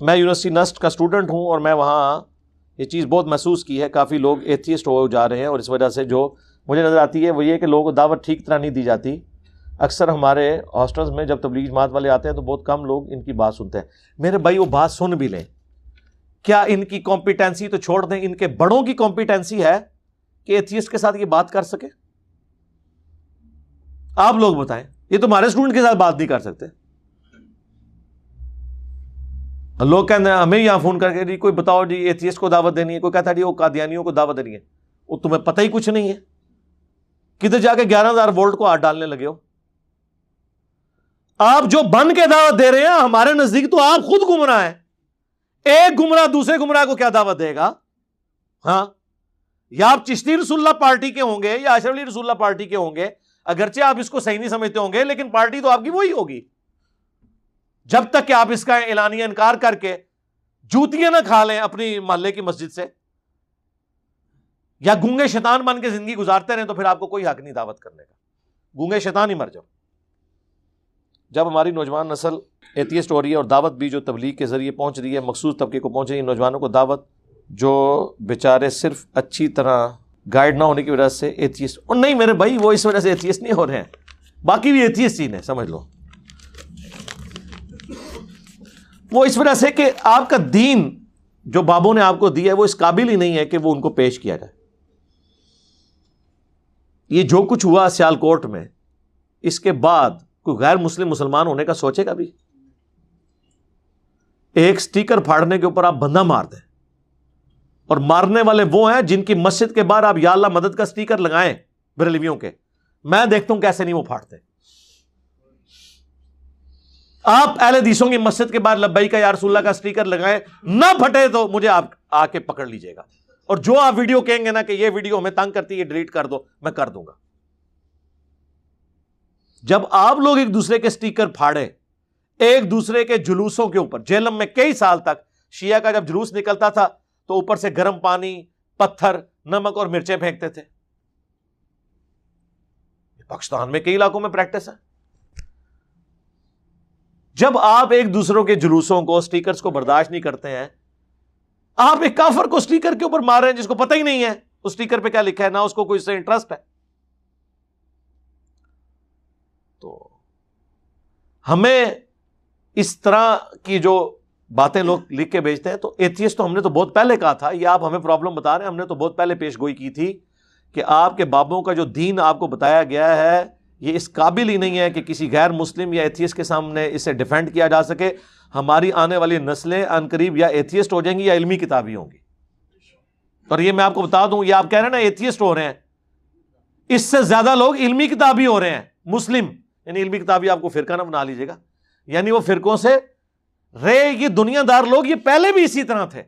میں یونیورسٹی نسٹ کا اسٹوڈنٹ ہوں اور میں وہاں یہ چیز بہت محسوس کی ہے، کافی لوگ ایتھیسٹ ہو جا رہے ہیں اور اس وجہ سے جو مجھے نظر آتی ہے وہ یہ کہ لوگوں کو دعوت ٹھیک طرح نہیں دی جاتی۔ اکثر ہمارے ہاسٹلس میں جب تبلیغ جماعت والے آتے ہیں تو بہت کم لوگ ان کی بات سنتے ہیں۔ میرے بھائی، وہ بات سن بھی لیں۔ کیا ان کی کمپیٹنسی تو چھوڑ دیں، ان کے بڑوں کی کمپیٹنسی ہے کہ ایتھیسٹ کے ساتھ یہ بات کر سکے؟ آپ لوگ بتائیں، یہ تمہارے اسٹوڈنٹ کے ساتھ بات نہیں کر سکتے۔ لوگ کہتے ہیں، ہمیں یہاں فون کر کے جی کوئی بتاؤ جی ایتھیسٹ کو دعوت دینی ہے، کوئی کہتا ہے جی وہ قادیانیوں کو دعوت دینی ہے۔ وہ تمہیں پتہ ہی کچھ نہیں ہے۔ کدھر جا کے گیارہ ہزار وولٹ کو ہاتھ ڈالنے لگے ہو؟ آپ جو بن کے دعوت دے رہے ہیں، ہمارے نزدیک تو آپ خود گمراہ ہیں۔ ایک گمراہ دوسرے گمراہ کو کیا دعوت دے گا؟ ہاں؟ یا آپ چشتی رسول اللہ پارٹی کے ہوں گے یا اشرف علی رسول اللہ پارٹی کے ہوں گے، اگرچہ آپ اس کو صحیح نہیں سمجھتے ہوں گے، لیکن پارٹی تو آپ کی وہی ہوگی۔ جب تک کہ آپ اس کا اعلانیہ انکار کر کے جوتیاں نہ کھا لیں اپنی محلے کی مسجد سے، یا گونگے شیطان بن کے زندگی گزارتے رہیں تو پھر آپ کو کوئی حق نہیں دعوت کرنے کا۔ گونگے شیطان ہی مر جاؤ۔ جب ہماری نوجوان نسل ایتھیسٹ ہو رہی ہے اور دعوت بھی جو تبلیغ کے ذریعے پہنچ رہی ہے، مخصوص طبقے کو پہنچ رہی ہے نوجوانوں کو دعوت جو بیچارے صرف اچھی طرح گائیڈ نہ ہونے کی وجہ سے ایتھیسٹ اور نہیں میرے بھائی، وہ اس وجہ سے ایتھیسٹ نہیں ہو رہے ہیں۔ باقی بھی ایتھیسٹ ہی سمجھ لو۔ وہ اس وجہ سے کہ آپ کا دین جو بابوں نے آپ کو دیا ہے، وہ اس قابل ہی نہیں ہے کہ وہ ان کو پیش کیا جائے۔ یہ جو کچھ ہوا سیال کوٹ میں، اس کے بعد کوئی غیر مسلم مسلمان ہونے کا سوچے گا بھی؟ ایک سٹیکر پھاڑنے کے اوپر آپ بندہ مار دیں۔ اور مارنے والے وہ ہیں جن کی مسجد کے بعد آپ یا اللہ مدد کا سٹیکر لگائیں بریلویوں کے۔ میں دیکھتا ہوں کیسے نہیں وہ پھاڑتے۔ آپ اہل دیسوں کی مسجد کے بعد لبئی کا یا رسول اللہ کا سٹیکر لگائیں، نہ پھٹے تو مجھے آپ آ کے پکڑ لیجیے گا۔ اور جو آپ ویڈیو کہیں گے نا کہ یہ ویڈیو ہمیں تنگ کرتی ہے ڈیلیٹ کر دو، میں کر دوں گا۔ جب آپ لوگ ایک دوسرے کے سٹیکر پھاڑے ایک دوسرے کے جلوسوں کے اوپر، جیلم میں کئی سال تک شیعہ کا جب جلوس نکلتا تھا، تو اوپر سے گرم پانی، پتھر، نمک اور مرچیں پھینکتے تھے۔ پاکستان میں کئی علاقوں میں پریکٹس ہے۔ جب آپ ایک دوسروں کے جلوسوں کو، سٹیکرز کو برداشت نہیں کرتے ہیں، آپ ایک کافر کو سٹیکر کے اوپر مار رہے ہیں جس کو پتہ ہی نہیں ہے، اس سٹیکر پہ کیا لکھا ہے، نہ اس کو کوئی اس سے انٹرسٹ ہے۔ تو ہمیں اس طرح کی جو باتیں لوگ لکھ کے بھیجتے ہیں، تو ایتھیس تو ہم نے تو بہت پہلے کہا تھا، یہ آپ ہمیں پرابلم بتا رہے ہیں، ہم نے تو بہت پہلے پیش گوئی کی تھی کہ آپ کے بابوں کا جو دین آپ کو بتایا گیا ہے یہ اس قابل ہی نہیں ہے کہ کسی غیر مسلم یا ایتھیس کے سامنے اسے ڈیفینڈ کیا جا سکے۔ ہماری آنے والی نسلیں ان قریب یا ایتھیسٹ ہو جائیں گی یا علمی کتابی ہوں گی۔ اور یہ میں آپ کو بتا دوں، یہ آپ کہہ رہے ہیں نا ایتھیسٹ ہو رہے ہیں۔ اس سے زیادہ لوگ علمی کتابی ہو رہے ہیں، مسلم۔ یعنی علمی کتابی آپ کو فرقہ نہ بنا لیجیے گا۔ یعنی وہ فرقوں سے، رے، یہ دنیا دار لوگ یہ پہلے بھی اسی طرح تھے۔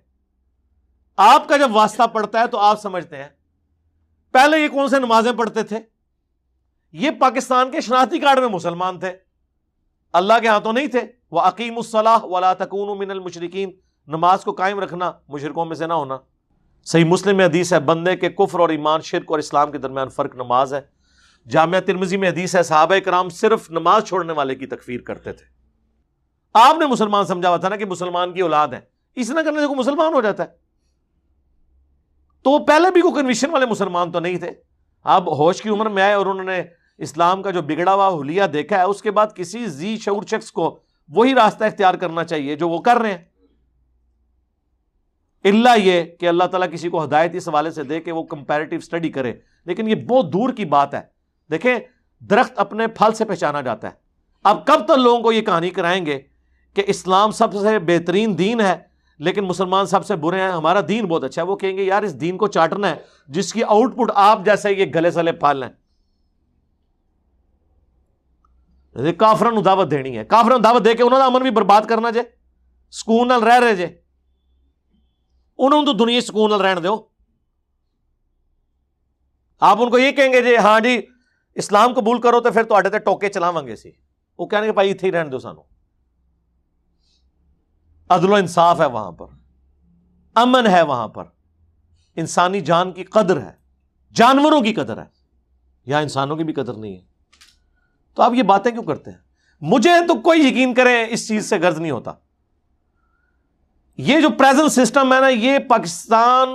آپ کا جب واسطہ پڑتا ہے تو آپ سمجھتے ہیں۔ پہلے یہ کون سے نمازیں پڑھتے تھے؟ یہ پاکستان کے شناختی کارڈ میں مسلمان تھے۔ اللہ کے ہاتھوں نہیں تھے۔ وہ عقیم الصلاح ولا تکون من المشرقین نماز کو قائم رکھنا مشرقوں میں سے نہ ہونا۔ صحیح مسلم حدیث ہے، بندے کے کفر اور ایمان، شرک اور اسلام کے درمیان فرق نماز ہے۔ جامعہ ترمزی میں حدیث ہے، صحابہ کرام صرف نماز چھوڑنے والے کی تکفیر کرتے تھے۔ آپ نے مسلمان سمجھا ہوا تھا نا کہ مسلمان کی اولاد ہے اس نہ کرنے سے کوئی مسلمان ہو جاتا ہے۔ تو پہلے بھی کوئی کنویشن والے مسلمان تو نہیں تھے۔ آپ ہوش کی عمر میں آئے اور انہوں نے اسلام کا جو بگڑا ہوا حلیہ دیکھا ہے، اس کے بعد کسی زی شعور شخص کو وہی راستہ اختیار کرنا چاہیے جو وہ کر رہے ہیں۔ اللہ یہ کہ اللہ تعالیٰ کسی کو ہدایت اس حوالے سے دے کہ وہ کمپیریٹو اسٹڈی کرے۔ لیکن یہ بہت دور کی بات ہے۔ دیکھیں، درخت اپنے پھل سے پہچانا جاتا ہے۔ اب کب تک لوگوں کو یہ کہانی کرائیں گے کہ اسلام سب سے بہترین دین ہے، لیکن مسلمان سب سے برے ہیں۔ ہمارا دین بہت اچھا ہے۔ وہ کہیں گے، یار، اس دین کو چاٹنا ہے، جس کی آؤٹ پٹ آپ جیسے یہ گلے سلے پھل ہیں۔ کافرن دعوت دینی ہے کافرن دعوت دے کے انہوں نے امن بھی برباد کرنا جے سکون نال رہ رہے جے انہوں تو دنیا سکون نال رہن دو آپ ان کو یہ کہیں گے جی ہاں جی اسلام قبول کرو تو پھر تے ٹوکے چلاو گے سی وہ کہنے گے بھائی اتنے ہی رہن دو سانو عدل و انصاف ہے وہاں پر امن ہے وہاں پر انسانی جان کی قدر ہے جانوروں کی قدر ہے یا انسانوں کی بھی قدر نہیں ہے تو آپ یہ باتیں کیوں کرتے ہیں؟ مجھے تو کوئی یقین کریں اس چیز سے غرض نہیں ہوتا۔ یہ جو پریزنٹ سسٹم ہے نا، یہ پاکستان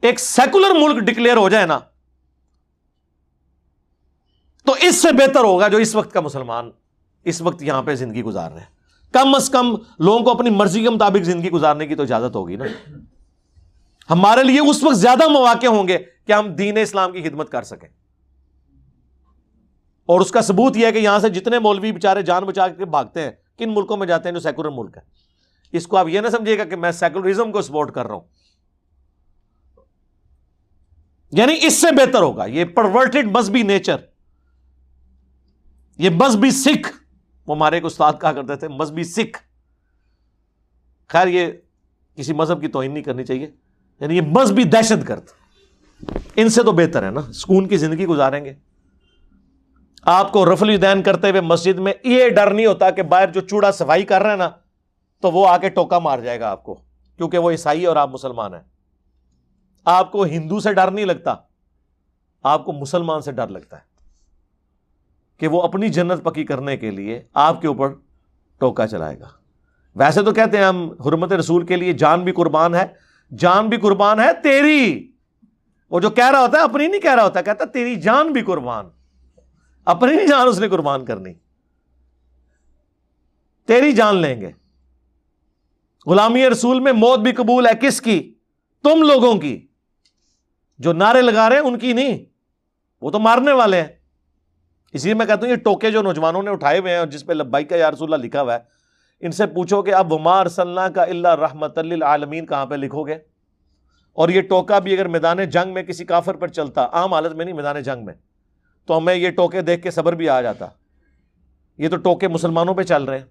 ایک سیکولر ملک ڈکلیئر ہو جائے نا، تو اس سے بہتر ہوگا جو اس وقت کا مسلمان اس وقت یہاں پہ زندگی گزار رہے ہیں۔ کم از کم لوگوں کو اپنی مرضی کے مطابق زندگی گزارنے کی تو اجازت ہوگی نا۔ ہمارے لیے اس وقت زیادہ مواقع ہوں گے کہ ہم دین اسلام کی خدمت کر سکیں۔ اور اس کا ثبوت یہ ہے کہ یہاں سے جتنے مولوی بےچارے جان بچا کے بھاگتے ہیں، کن ملکوں میں جاتے ہیں جو سیکولر ملک ہے اس کو آپ یہ نہ سمجھے گا کہ میں سیکولرزم کو سپورٹ کر رہا ہوں۔ یعنی اس سے بہتر ہوگا۔ یہ پرورٹڈ مذہبی نیچر یہ مذہبی سکھ وہ ہمارے ایک استاد کہا کرتے تھے مذہبی سکھ خیر، یہ کسی مذہب کی توہین نہیں کرنی چاہیے۔ یعنی یہ مذہبی دہشت گرد۔ ان سے تو بہتر ہے نا۔ سکون کی زندگی گزاریں گے۔ آپ کو رفلی دین کرتے ہوئے مسجد میں یہ ڈر نہیں ہوتا کہ باہر جو چوڑا صفائی کر رہے ہیں نا، تو وہ آ کے ٹوکا مار جائے گا آپ کو، کیونکہ وہ عیسائی اور آپ مسلمان ہیں۔ آپ کو ہندو سے ڈر نہیں لگتا، آپ کو مسلمان سے ڈر لگتا ہے کہ وہ اپنی جنت پکی کرنے کے لیے آپ کے اوپر ٹوکا چلائے گا۔ ویسے تو کہتے ہیں ہم حرمت رسول کے لیے جان بھی قربان ہے، جان بھی قربان ہے، تیری، وہ جو کہہ رہا ہوتا ہے، اپنی نہیں کہہ رہا ہوتا، کہتا تیری جان بھی قربان۔ اپنی جان اس نے قربان کرنی۔ تیری جان لیں گے۔ غلامی رسول میں موت بھی قبول ہے کس کی؟ تم لوگوں کی۔ جو نعرے لگا رہے ہیں ان کی نہیں۔ وہ تو مارنے والے ہیں۔ اسی لیے میں کہتا ہوں یہ ٹوکے جو نوجوانوں نے اٹھائے ہوئے ہیں اور جس پہ لبائی کا یارس اللہ لکھا ہوا ہے، ان سے پوچھو کہ اب ومار صلاح کا اللہ رحمت عالمین کہاں پہ لکھو گے؟ اور یہ ٹوکا بھی اگر میدان جنگ میں کسی کافر پر چلتا، عام حالت میں نہیں، میدان جنگ میں۔ تو ہمیں یہ ٹوکے دیکھ کے صبر بھی آ جاتا۔ یہ تو ٹوکے مسلمانوں پہ چل رہے ہیں۔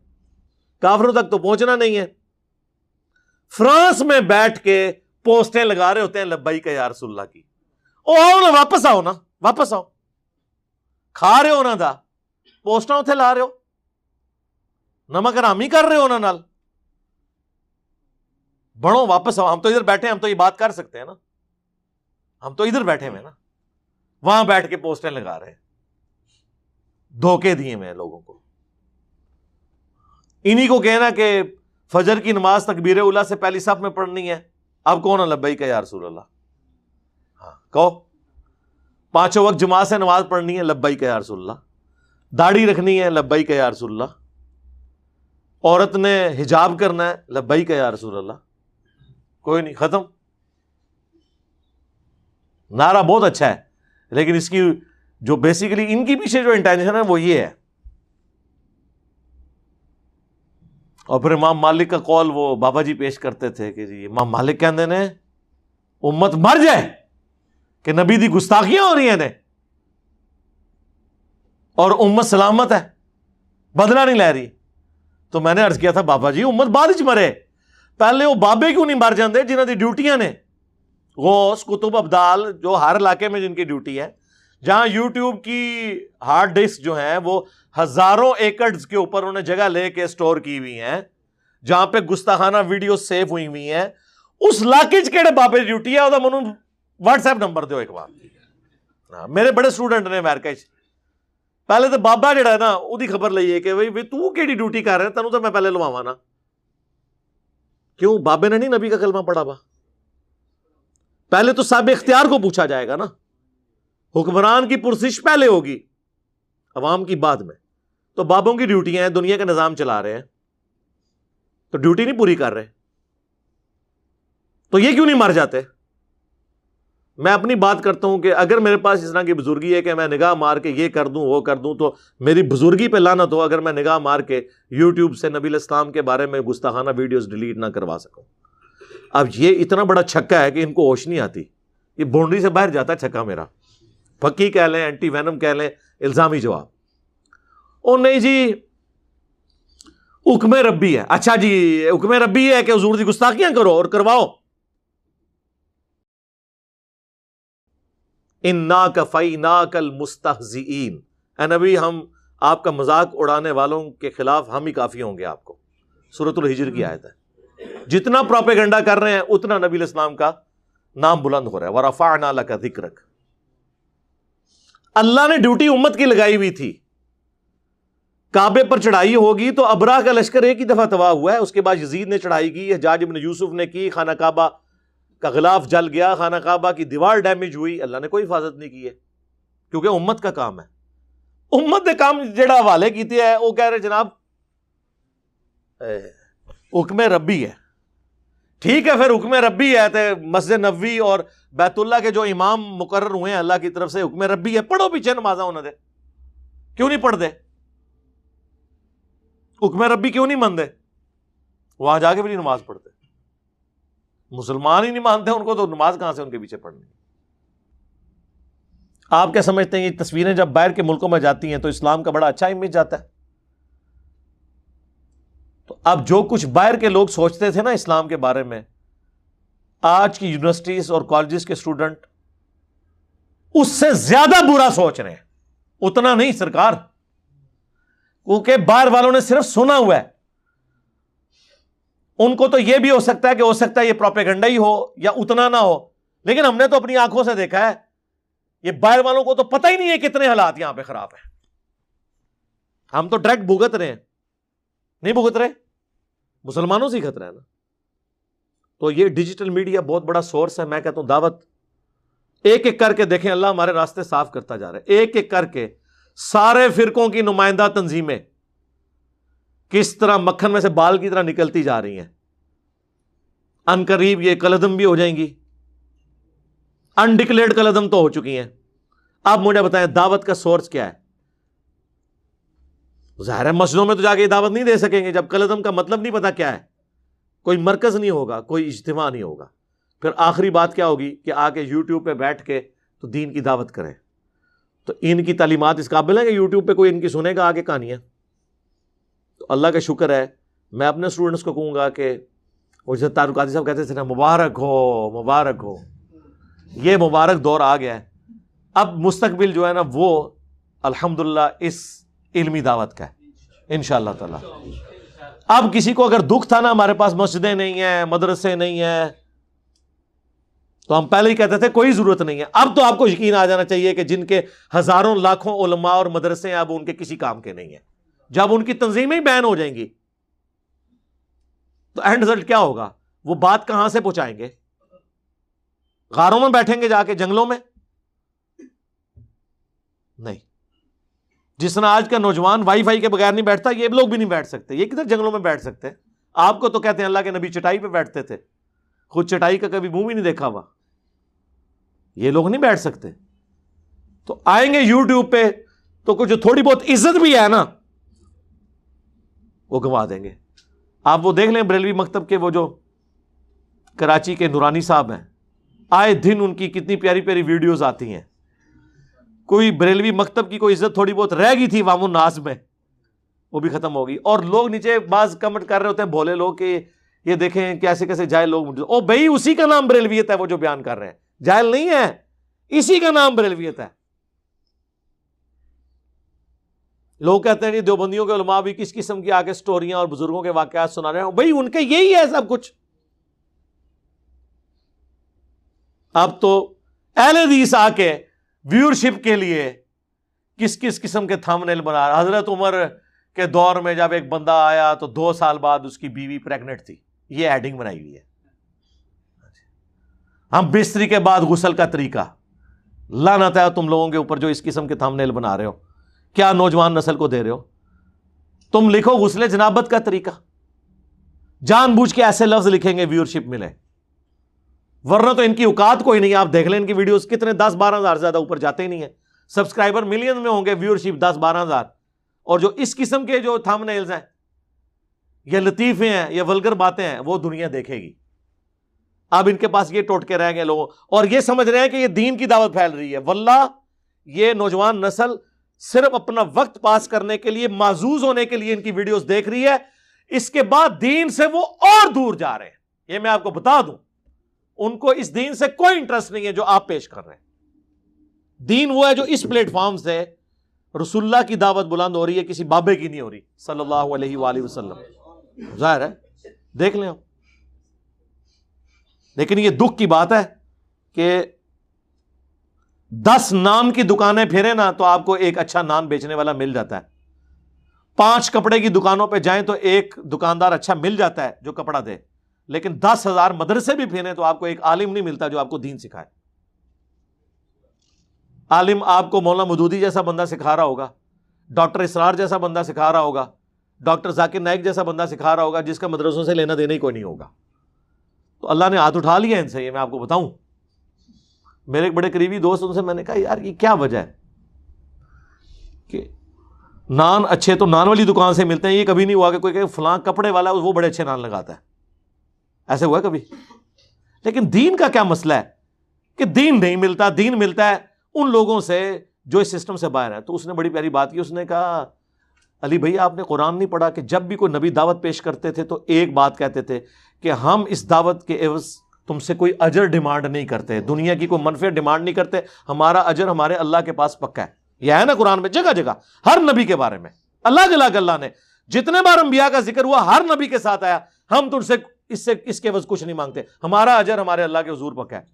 کافروں تک تو پہنچنا نہیں ہے۔ فرانس میں بیٹھ کے پوسٹیں لگا رہے ہوتے ہیں لبائی کا یارس اللہ کی۔ او آؤ نا، واپس آؤ نا، واپس آؤ۔ کھا رہے ہو نا پوسٹا اتنے لا رہے ہو۔ نمک رامی کر رہے ہو نال بڑھو، واپس آؤ۔ ہم تو ادھر بیٹھے ہم تو یہ بات کر سکتے ہیں نا۔ ہم تو ادھر بیٹھے ہوئے نا۔ وہاں بیٹھ کے پوسٹیں لگا رہے ہیں۔ دھوکے دیے ہوئے لوگوں کو۔ انہیں کو کہنا کہ فجر کی نماز تکبیر اللہ سے پہلی صف میں پڑھنی ہے۔ اب کون لبئی کا یا رسول اللہ؟ ہاں کہو۔ پانچوں وقت جماعت سے نماز پڑھنی ہے لبئی کا یا رسول اللہ۔ داڑھی رکھنی ہے لبئی کا یا رسول اللہ۔ عورت نے حجاب کرنا ہے لبئی کا یا رسول اللہ۔ کوئی نہیں، ختم۔ نعرہ بہت اچھا ہے۔ لیکن اس کی جو بیسیکلی ان کی پیچھے جو انٹینشن ہے وہ یہ ہے۔ اور پھر امام مالک کا کال وہ بابا جی پیش کرتے تھے کہ جی امام مالک کہتے ہیں امت مر جائے، کہ نبی دی گستاخیاں ہو رہی ہیں اور امت سلامت ہے بدلا نہیں لے رہی۔ تو میں نے ارض کیا تھا، بابا جی امت بعد مرے۔ پہلے وہ بابے کیوں نہیں مر جاتے جنہوں کی ڈیوٹیاں نے؟ غوث کتب ابدال جو ہر علاقے میں جن کی ڈیوٹی ہے، جہاں یوٹیوب کی ہارڈ ڈسک جو ہیں، وہ ہزاروں ایکڑز کے اوپر انہیں جگہ لے کے اسٹور کی ہوئی ہیں، جہاں پہ گستاخانہ ویڈیو سیو ہوئی ہوئی ہیں۔ اس علاقے کہڑے بابے ڈیوٹی ہے وہ واٹس ایپ نمبر دو ایک بار۔ ہاں میرے بڑے اسٹوڈنٹ نے امیرکا پہلے تو بابا جڑا ہے نا، وہ خبر لئیے کہ بھائی تو کیڑی ڈیوٹی کر رہے تینوں تو میں پہلے لواوا نا۔ کیوں؟ بابے نے نہیں نبی کا کلمہ پڑھا با پہلے تو صاحب اختیار کو پوچھا جائے گا نا۔ حکمران کی پرسش پہلے ہوگی، عوام کی بعد میں۔ تو بابوں کی ڈیوٹیاں ہیں، دنیا کا نظام چلا رہے ہیں۔ تو ڈیوٹی نہیں پوری کر رہے۔ تو یہ کیوں نہیں مر جاتے؟ میں اپنی بات کرتا ہوں کہ اگر میرے پاس اس طرح کی بزرگی ہے کہ میں نگاہ مار کے یہ کر دوں، وہ کر دوں، تو میری بزرگی پہ لانا تو اگر میں نگاہ مار کے یوٹیوب سے نبی الاسلام کے بارے میں گستاخانہ ویڈیوز ڈیلیٹ نہ کروا سکوں۔ اب یہ اتنا بڑا چھکا ہے کہ ان کو ہوش نہیں آتی۔ یہ بونڈری سے باہر جاتا ہے چھکا میرا۔ پکی کہہ لیں اینٹی وینم کہہ لیں، الزامی جواب۔ او نہیں جی حکم ربی ہے۔ اچھا جی حکم ربی ہے کہ حضور دی گستاخیاں کرو اور کرواؤ۔ ان نا کفئی نا کل مستحزین اے نبی، ہم آپ کا مذاق اڑانے والوں کے خلاف ہم ہی کافی ہوں گے آپ کو۔ صورت الحجر کی آیت ہے۔ جتنا پروپیگنڈا کر رہے ہیں، اتنا نبی الاسلام کا نام بلند ہو رہا ہے۔ ورفا نالا کا ذکر اللہ نے ڈیوٹی امت کی لگائی ہوئی تھی۔ کعبے پر چڑھائی ہوگی تو ابراہ کا لشکر ایک ہی دفعہ تباہ ہوا ہے۔ اس کے بعد یزید نے چڑھائی کی، حجاج ابن یوسف نے کی، خانہ کعبہ کا غلاف جل گیا، خانہ کعبہ کی دیوار ڈیمیج ہوئی۔ اللہ نے کوئی حفاظت نہیں کی ہے، کیونکہ امت کا کام ہے۔ امت نے کام جڑا حوالے کیتے ہے وہ کہہ رہے جناب، اے حکم ربی ہے۔ ٹھیک ہے، پھر حکم ربی ہے تو مسجد نبوی اور بیت اللہ کے جو امام مقرر ہوئے ہیں، اللہ کی طرف سے حکم ربی ہے۔ پڑھو پیچھے نماز انہوں نے کیوں نہیں پڑھ دے حکم ربی کیوں نہیں مانتے؟ وہاں جا کے بھی نہیں نماز پڑھتے۔ مسلمان ہی نہیں مانتے ان کو تو نماز کہاں سے ان کے پیچھے پڑھنی؟ آپ کیا سمجھتے ہیں یہ تصویریں جب باہر کے ملکوں میں جاتی ہیں تو اسلام کا بڑا اچھا امیج جاتا ہے؟ تو اب جو کچھ باہر کے لوگ سوچتے تھے نا اسلام کے بارے میں، آج کی یونیورسٹیز اور کالجز کے اسٹوڈنٹ اس سے زیادہ برا سوچ رہے ہیں۔ اتنا نہیں، سرکار۔ کیونکہ باہر والوں نے صرف سنا ہوا ہے۔ ان کو تو یہ بھی ہو سکتا ہے کہ ہو سکتا ہے یہ پروپیگنڈا ہی ہو یا اتنا نہ ہو۔ لیکن ہم نے تو اپنی آنکھوں سے دیکھا ہے۔ یہ باہر والوں کو تو پتہ ہی نہیں ہے کتنے حالات یہاں پہ خراب ہیں۔ ہم تو ڈائریکٹ بھگت رہے ہیں۔ نہیں بھگت رہے؟ مسلمانوں سے ہی خطرہ ہے نا۔ تو یہ ڈیجیٹل میڈیا بہت بڑا سورس ہے، میں کہتا ہوں دعوت۔ ایک ایک کر کے دیکھیں، اللہ ہمارے راستے صاف کرتا جا رہا ہے۔ ایک ایک کر کے سارے فرقوں کی نمائندہ تنظیمیں کس طرح مکھن میں سے بال کی طرح نکلتی جا رہی ہیں۔ ان قریب یہ کلدم بھی ہو جائیں گی۔ انڈکلیئرڈ کلدم تو ہو چکی ہیں۔ اب مجھے بتائیں دعوت کا سورس کیا ہے؟ ظاہر ہے مسجدوں میں تو جا کے دعوت نہیں دے سکیں گے، جب کلدم کا مطلب نہیں پتا کیا ہے۔ کوئی مرکز نہیں ہوگا، کوئی اجتماع نہیں ہوگا۔ پھر آخری بات کیا ہوگی کہ آ کے یوٹیوب پہ بیٹھ کے تو دین کی دعوت کریں۔ تو ان کی تعلیمات اس قابل ہیں کہ یوٹیوب پہ کوئی ان کی سنے گا آگے کہانیاں تو اللہ کا شکر ہے، میں اپنے اسٹوڈنٹس کو کہوں گا کہ وہ جیسے تعلقاتی صاحب کہتے تھے نا، مبارک ہو مبارک ہو۔ یہ مبارک دور آ گیا ہے۔ اب مستقبل جو ہے نا، وہ الحمد اس علمی دعوت کا ہے۔ ان شاء اللہ تعالیٰ۔ اب کسی کو اگر دکھ تھا نا، ہمارے پاس مسجدیں نہیں ہیں، مدرسے نہیں ہیں، تو ہم پہلے ہی کہتے تھے، کوئی ضرورت نہیں ہے۔ اب تو آپ کو یقین آ جانا چاہیے کہ جن کے ہزاروں لاکھوں علماء اور مدرسے ہیں، اب ان کے کسی کام کے نہیں ہیں۔ جب ان کی تنظیمیں ہی بین ہو جائیں گی، تو اینڈ رزلٹ کیا ہوگا؟ وہ بات کہاں سے پہنچائیں گے؟ غاروں میں بیٹھیں گے جا کے جنگلوں میں؟ نہیں۔ جس طرح آج کا نوجوان وائی فائی کے بغیر نہیں بیٹھتا، یہ لوگ بھی نہیں بیٹھ سکتے، یہ کدھر جنگلوں میں بیٹھ سکتے آپ کو تو کہتے ہیں اللہ کے نبی چٹائی پہ بیٹھتے تھے، خود چٹائی کا کبھی منہ بھی نہیں دیکھا ہوا۔ یہ لوگ نہیں بیٹھ سکتے۔ تو آئیں گے یو ٹیوب پہ، تو کچھ جو تھوڑی بہت عزت بھی ہے نا، وہ گوا دیں گے۔ آپ وہ دیکھ لیں بریلوی مکتب کے وہ جو کراچی کے نورانی صاحب ہیں۔ آئے دن ان کی کتنی پیاری پیاری ویڈیوز آتی ہیں۔ کوئی بریلوی مکتب کی کوئی عزت تھوڑی بہت رہ گئی تھی وام الناس میں، وہ بھی ختم ہوگی۔ اور لوگ نیچے بعض کمنٹ کر رہے ہوتے ہیں بھولے لوگ کہ یہ دیکھیں کیسے کیسے جائل لوگ او بھائی، اسی کا نام بریلویت ہے وہ جو بیان کر رہے ہیں۔ جائل نہیں ہے، اسی کا نام بریلویت ہے۔ لوگ کہتے ہیں کہ دیوبندیوں کے علماء بھی کس قسم کی آگے سٹوریاں اور بزرگوں کے واقعات سنا رہے ہیں۔ بھائی، ان کے یہی ہے سب کچھ۔ اب تو اہل حدیث آ کے ویورشپ کے لیے کس کس قسم کے تھم نیل بنا رہا حضرت عمر کے دور میں جب ایک بندہ آیا تو دو سال بعد اس کی بیوی پریگنٹ تھی۔ یہ ایڈنگ بنائی ہوئی ہے۔ ہم بستری کے بعد غسل کا طریقہ۔ لانا تھا تم لوگوں کے اوپر جو اس قسم کے تھم نیل بنا رہے ہو۔ کیا نوجوان نسل کو دے رہے ہو؟ تم لکھو غسل جنابت کا طریقہ۔ جان بوجھ کے ایسے لفظ لکھیں گے ویورشپ ملے ورنہ تو ان کی اوقات کوئی نہیں آپ دیکھ لیں ان کی ویڈیوز کتنے دس بارہ ہزار زیادہ اوپر جاتے ہی نہیں ہے سبسکرائبر ملین میں ہوں گے ویورشپ دس بارہ ہزار۔ اور جو اس قسم کے جو تھم نیلز ہیں یا لطیفے ہیں یا ولگر باتیں ہیں، وہ دنیا دیکھے گی۔ اب ان کے پاس یہ ٹوٹ کے رہ گئے لوگ اور یہ سمجھ رہے ہیں کہ یہ دین کی دعوت پھیل رہی ہے۔ واللہ، یہ نوجوان نسل صرف اپنا وقت پاس کرنے کے لیے، معزوز ہونے کے لیے ان کی ویڈیوز دیکھ رہی ہے۔ اس کے بعد دین سے وہ اور دور جا رہے ہیں۔ یہ میں آپ کو بتا دوں۔ ان کو اس دین سے کوئی انٹرسٹ نہیں ہے جو آپ پیش کر رہے ہیں۔ دین وہ ہے جو اس پلیٹ فارم سے رسول اللہ کی دعوت بلند ہو رہی ہے، کسی بابے کی نہیں ہو رہی۔ صلی اللہ علیہ وآلہ وسلم۔ ظاہر ہے؟ دیکھ لیں لیکن یہ دکھ کی بات ہے کہ دس نان کی دکانیں پھیرے نا تو آپ کو ایک اچھا نان بیچنے والا مل جاتا ہے۔ پانچ کپڑے کی دکانوں پہ جائیں تو ایک دکاندار اچھا مل جاتا ہے جو کپڑا دے۔ لیکن دس ہزار مدرسے بھی پھیرے تو آپ کو ایک عالم نہیں ملتا جو آپ کو دین سکھائے۔ عالم آپ کو مولانا مدودی جیسا بندہ سکھا رہا ہوگا، ڈاکٹر اسرار جیسا بندہ سکھا رہا ہوگا، ڈاکٹر ذاکر نائک جیسا بندہ سکھا رہا ہوگا جس کا مدرسوں سے لینا دینا ہی کوئی نہیں ہوگا۔ تو اللہ نے ہاتھ اٹھا لیا ان سے، یہ میں آپ کو بتاؤں۔ میرے ایک بڑے قریبی دوست، ان سے میں نے کہا، یار، یہ کیا وجہ ہے؟ کہ نان اچھے تو نان والی دکان سے ملتے ہیں، یہ کبھی نہیں ہوا کہ کوئی کہ فلاں کپڑے والا وہ بڑے اچھے نان لگاتا ہے۔ ایسے ہوا کبھی؟ لیکن دین کا کیا مسئلہ ہے؟ کہ دین نہیں ملتا، دین ملتا ہے، ان لوگوں سے جو اس سسٹم سے باہر ہیں تو اس نے بڑی پیاری بات کی، اس نے کہا، علی بھائی، آپ نے قرآن نہیں پڑھا کہ جب بھی کوئی نبی دعوت پیش کرتے تھے تو ایک بات کہتے تھے کہ ہم اس دعوت کے عوض تم سے کوئی اجر ڈیمانڈ نہیں کرتے، دنیا کی کوئی منفی ڈیمانڈ نہیں کرتے، ہمارا اجر ہمارے اللہ کے پاس پکا ہے۔ یہ ہے نا قرآن میں، جگہ جگہ، ہر نبی کے بارے میں۔ اللہ الگ اللہ نے، جتنے بار انبیاء کا ذکر ہوا، ہر نبی کے ساتھ آیا، ہم تم سے اس سے اس کے عوض کچھ نہیں مانگتے۔ ہمارا اجر ہمارے اللہ کے حضور پکا ہے۔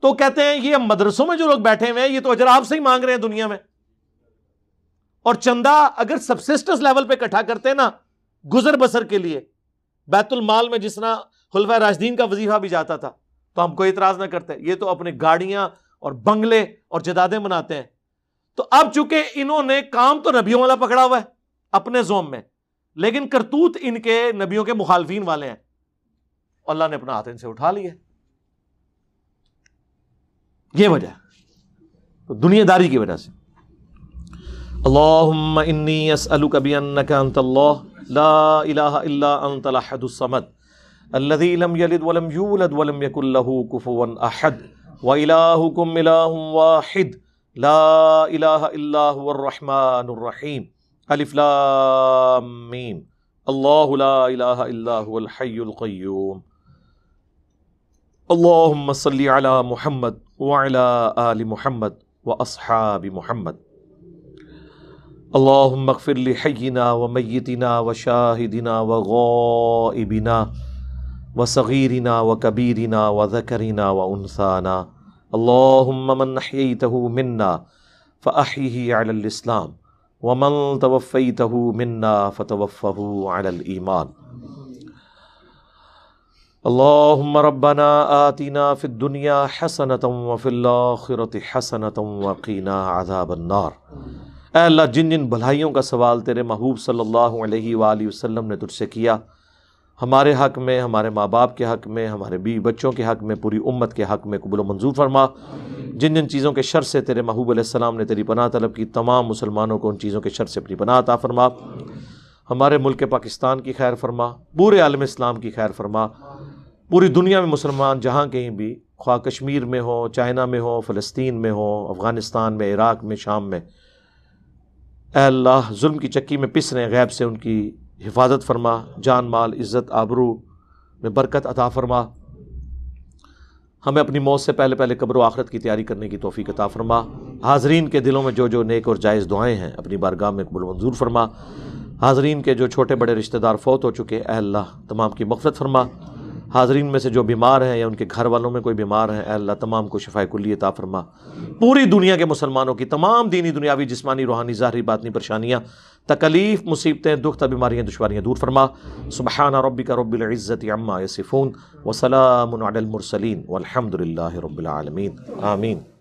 تو کہتے ہیں یہ مدرسوں میں جو لوگ بیٹھے ہوئے ہیں، یہ تو اجر آپ سے ہی مانگ رہے ہیں دنیا میں۔ اور چندہ اگر سبسسٹنس لیول پہ اکٹھا کرتے ہیں نا، گزر بسر کے لیے، بیت المال میں جس طرح خلفہ راجدین کا وظیفہ بھی جاتا تھا، تو ہم کوئی اعتراض نہ کرتے۔ یہ تو اپنے گاڑیاں اور بنگلے اور جدادیں بناتے ہیں۔ تو اب چونکہ انہوں نے کام تو نبیوں والا پکڑا ہوا ہے، اپنے زوم میں لیکن کرتوت ان کے نبیوں کے مخالفین والے ہیں۔ اللہ نے اپنا ہاتھ ان سے اٹھا لیا۔ یہ وجہ تو دنیا داری کی وجہ سے۔ اللہم انی اسألک بینک انت اللہ، لا الہ الا انت لحد الصمد الذي لم يلد ولم يولد ولم يكن له كفوا احد والهكم اله واحد، لا الہ الا هو الرحمن الرحیم۔ الف لام میم. اللہ لا الہ الا هو الحی القیوم. اللہم صلی علی محمد وعلى آل محمد واصحاب محمد. اللہم اغفر لحینا ومیتنا وشاہدنا وغائبنا وصغیرنا وکبیرنا وذکرنا وانثانا اللہم من احییتہ منا فاحیہ علی الاسلام. ومن توفیتہ منا فتوفہ علی الایمان اللهم ربنا آتنا في الدنيا حسنة وفي الآخرة حسنة وقنا عذاب النار۔ اے اللہ، جن جن بھلائیوں کا سوال تیرے محبوب صلی اللہ علیہ وآلہ وسلم نے تجھ سے کیا ہمارے حق میں، ہمارے ماں باپ کے حق میں، ہمارے بیوی بچوں کے حق میں، پوری امت کے حق میں قبول و منظور فرما۔ جن جن چیزوں کے شر سے تیرے محبوب علیہ السلام نے تیری پناہ طلب کی، تمام مسلمانوں کو ان چیزوں کے شر سے اپنی پناہ عطا فرما۔ ہمارے ملک پاکستان کی خیر فرما، پورے عالم اسلام کی خیر فرما۔ پوری دنیا میں مسلمان جہاں کہیں بھی، خواہ کشمیر میں ہو چائنا میں ہو فلسطین میں ہو افغانستان میں، عراق میں، شام میں، اے اللہ، ظلم کی چکی میں پس رہے، غیب سے ان کی حفاظت فرما، جان، مال، عزت، آبرو میں برکت عطا فرما۔ ہمیں اپنی موت سے پہلے پہلے قبر و آخرت کی تیاری کرنے کی توفیق عطا فرما۔ حاضرین کے دلوں میں جو جو نیک اور جائز دعائیں ہیں، اپنی بارگاہ میں قبول منظور فرما۔ حاضرین کے جو چھوٹے بڑے رشتہ دار فوت ہو چکے، اے اللہ، تمام کی مغفرت فرما۔ حاضرین میں سے جو بیمار ہیں یا ان کے گھر والوں میں کوئی بیمار ہیں اے اللہ، تمام کو شفا کلی عطا فرما۔ پوری دنیا کے مسلمانوں کی تمام دینی، دنیاوی، جسمانی، روحانی، ظاہری، باطنی پریشانیاں تکلیف مصیبتیں، دکھ بیماریاں دشواریاں دور فرما۔ سبحان ربک رب العزت عما یصفون وسلام علی المرسلین والحمد للہ رب العالمین۔ آمین۔